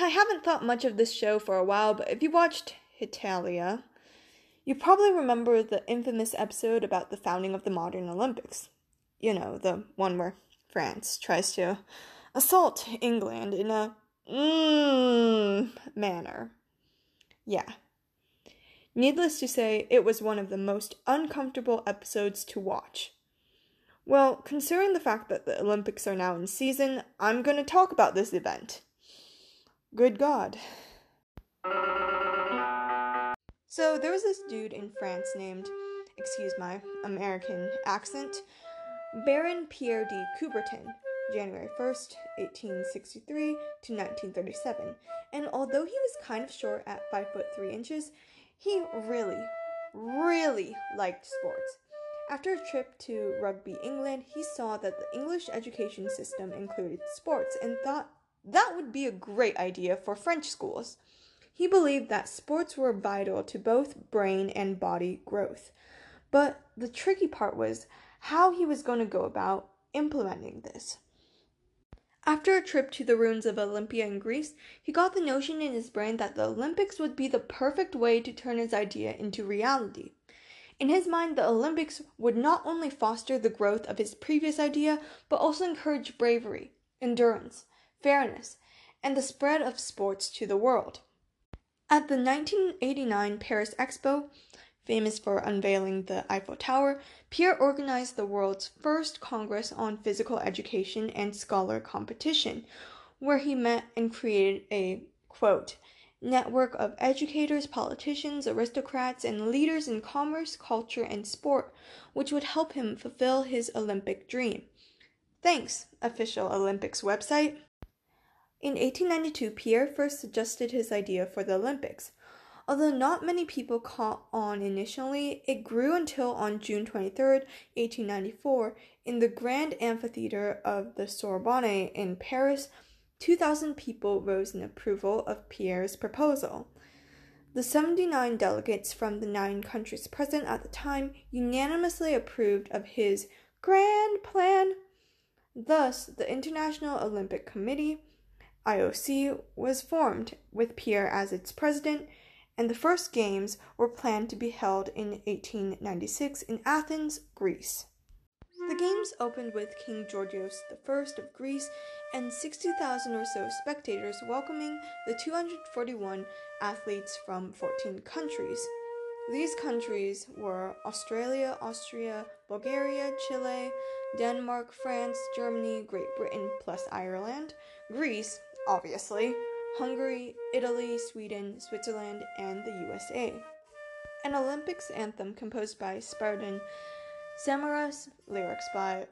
I haven't thought much of this show for a while, but if you watched Hetalia, you probably remember the infamous episode about the founding of the modern Olympics. You know, the one where France tries to assault England in a mmm manner. Yeah. Needless to say, it was one of the most uncomfortable episodes to watch. Well, considering the fact that the Olympics are now in season, I'm going to talk about this event. Good God. So there was this dude in France named, excuse my American accent, Baron Pierre de Coubertin, January 1st, 1863 to 1937. And although he was kind of short at 5 foot 3 inches, he really, really liked sports. After a trip to Rugby England, he saw that the English education system included sports and thought that would be a great idea for French schools. He believed that sports were vital to both brain and body growth. But the tricky part was how he was going to go about implementing this. After a trip to the ruins of Olympia in Greece, he got the notion in his brain that the Olympics would be the perfect way to turn his idea into reality. In his mind, the Olympics would not only foster the growth of his previous idea, but also encourage bravery, endurance, fairness, and the spread of sports to the world. At the 1989 Paris Expo, famous for unveiling the Eiffel Tower, Pierre organized the world's first Congress on Physical Education and Scholar Competition, where he met and created a quote network of educators, politicians, aristocrats, and leaders in commerce, culture, and sport, which would help him fulfill his Olympic dream. Thanks, official Olympics website. In 1892, Pierre first suggested his idea for the Olympics. Although not many people caught on initially, it grew until on June 23, 1894, in the Grand Amphitheater of the Sorbonne in Paris, 2,000 people rose in approval of Pierre's proposal. The 79 delegates from the nine countries present at the time unanimously approved of his grand plan. Thus, the International Olympic Committee IOC was formed with Pierre as its president, and the first games were planned to be held in 1896 in Athens, Greece. The games opened with King Georgios I of Greece and 60,000 or so spectators welcoming the 241 athletes from 14 countries. These countries were Australia, Austria, Bulgaria, Chile, Denmark, France, Germany, Great Britain, plus Ireland, Greece, obviously, Hungary, Italy, Sweden, Switzerland, and the USA. An Olympics anthem composed by Spyridon Samaras, lyrics by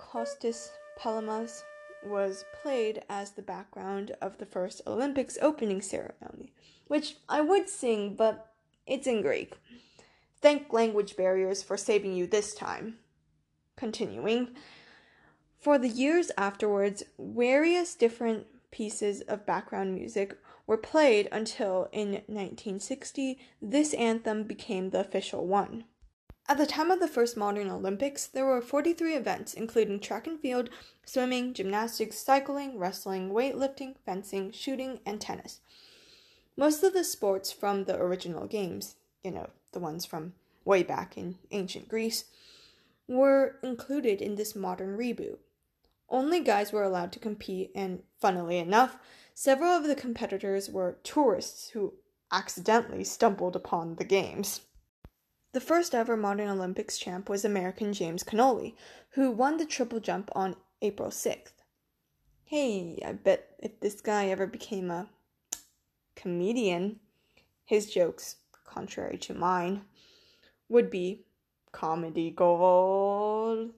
Kostas Palamas, was played as the background of the first Olympics opening ceremony, which I would sing, but it's in Greek. Thank language barriers for saving you this time. Continuing. For the years afterwards, various different pieces of background music were played until in 1960 this anthem became the official one. At the time of the first modern Olympics, there were 43 events, including track and field, swimming, gymnastics, cycling, wrestling, weightlifting, fencing, shooting, and tennis. Most of the sports from the original games, you know, the ones from way back in ancient Greece, were included in this modern reboot. Only guys were allowed to compete, and funnily enough, several of the competitors were tourists who accidentally stumbled upon the games. The first ever modern Olympics champ was American James Connolly, who won the triple jump on April 6th. Hey, I bet if this guy ever became a comedian, his jokes, contrary to mine, would be comedy gold.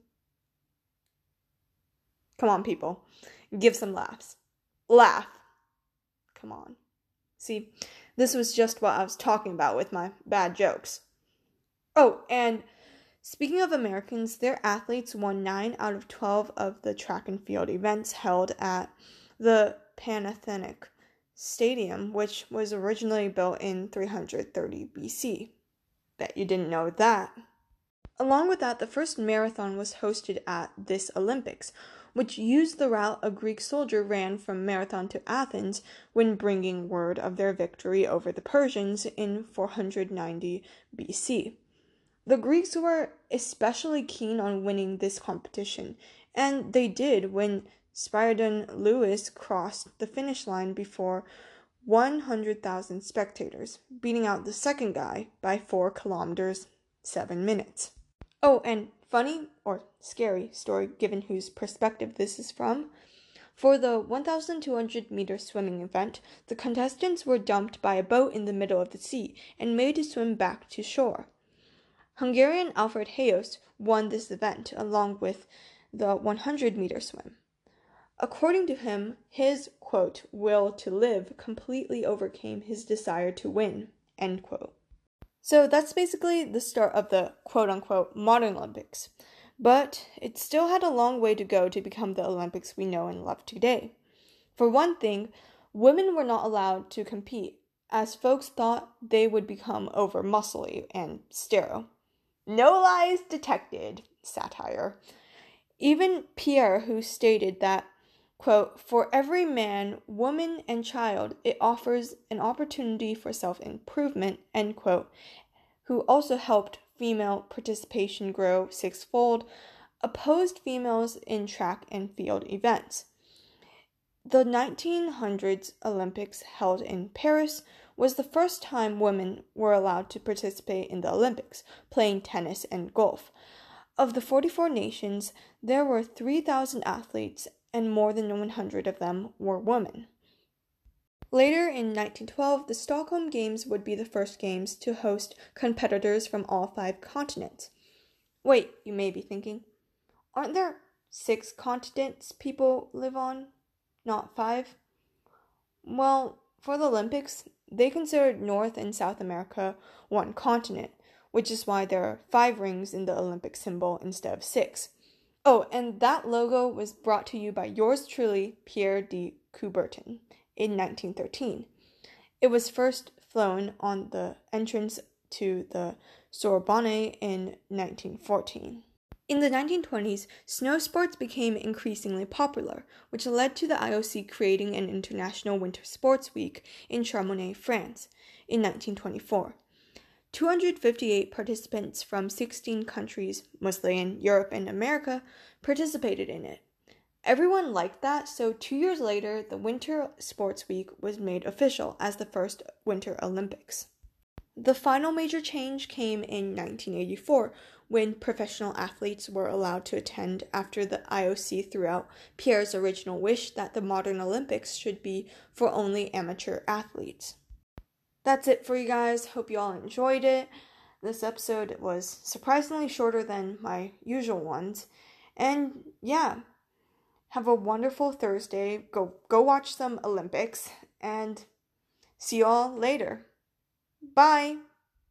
Come on, people. Give some laughs. Laugh. Come on. See, this was just what I was talking about with my bad jokes. Oh, and speaking of Americans, their athletes won 9 out of 12 of the track and field events held at the Panathenaic Stadium, which was originally built in 330 BC. Bet you didn't know that. Along with that, the first marathon was hosted at this Olympics, which used the route a Greek soldier ran from Marathon to Athens when bringing word of their victory over the Persians in 490 BC. The Greeks were especially keen on winning this competition, and they did when Spyridon Louis crossed the finish line before 100,000 spectators, beating out the second guy by 4 kilometers 7 minutes. Oh, and funny or scary story given whose perspective this is from. For the 1,200 meter swimming event, the contestants were dumped by a boat in the middle of the sea and made to swim back to shore. Hungarian Alfred Hajós won this event along with the 100 meter swim. According to him, his quote, will to live completely overcame his desire to win. End quote. So that's basically the start of the quote unquote modern Olympics. But it still had a long way to go to become the Olympics we know and love today. For one thing, women were not allowed to compete, as folks thought they would become over muscly and sterile. No lies detected, satire. Even Pierre, who stated that, quote, for every man, woman, and child, it offers an opportunity for self improvement, end quote, who also helped female participation grow sixfold, opposed females in track and field events. The 1900s Olympics held in Paris was the first time women were allowed to participate in the Olympics, playing tennis and golf. Of the 44 nations, there were 3,000 athletes, and more than 100 of them were women. Later in 1912, the Stockholm Games would be the first games to host competitors from all five continents. Wait, you may be thinking, aren't there six continents people live on, not five? Well, for the Olympics, they considered North and South America one continent, which is why there are five rings in the Olympic symbol instead of six. Oh, and that logo was brought to you by yours truly, Pierre de Coubertin, in 1913. It was first flown on the entrance to the Sorbonne in 1914. In the 1920s, snow sports became increasingly popular, which led to the IOC creating an International Winter Sports Week in Chamonix, France, in 1924. 258 participants from 16 countries, mostly in Europe and America, participated in it. Everyone liked that, so two years later, the Winter Sports Week was made official as the first Winter Olympics. The final major change came in 1984 when professional athletes were allowed to attend after the IOC threw out Pierre's original wish that the modern Olympics should be for only amateur athletes. That's it for you guys. Hope you all enjoyed it. This episode was surprisingly shorter than my usual ones. And yeah, have a wonderful Thursday. Go go watch some Olympics and see you all later. Bye.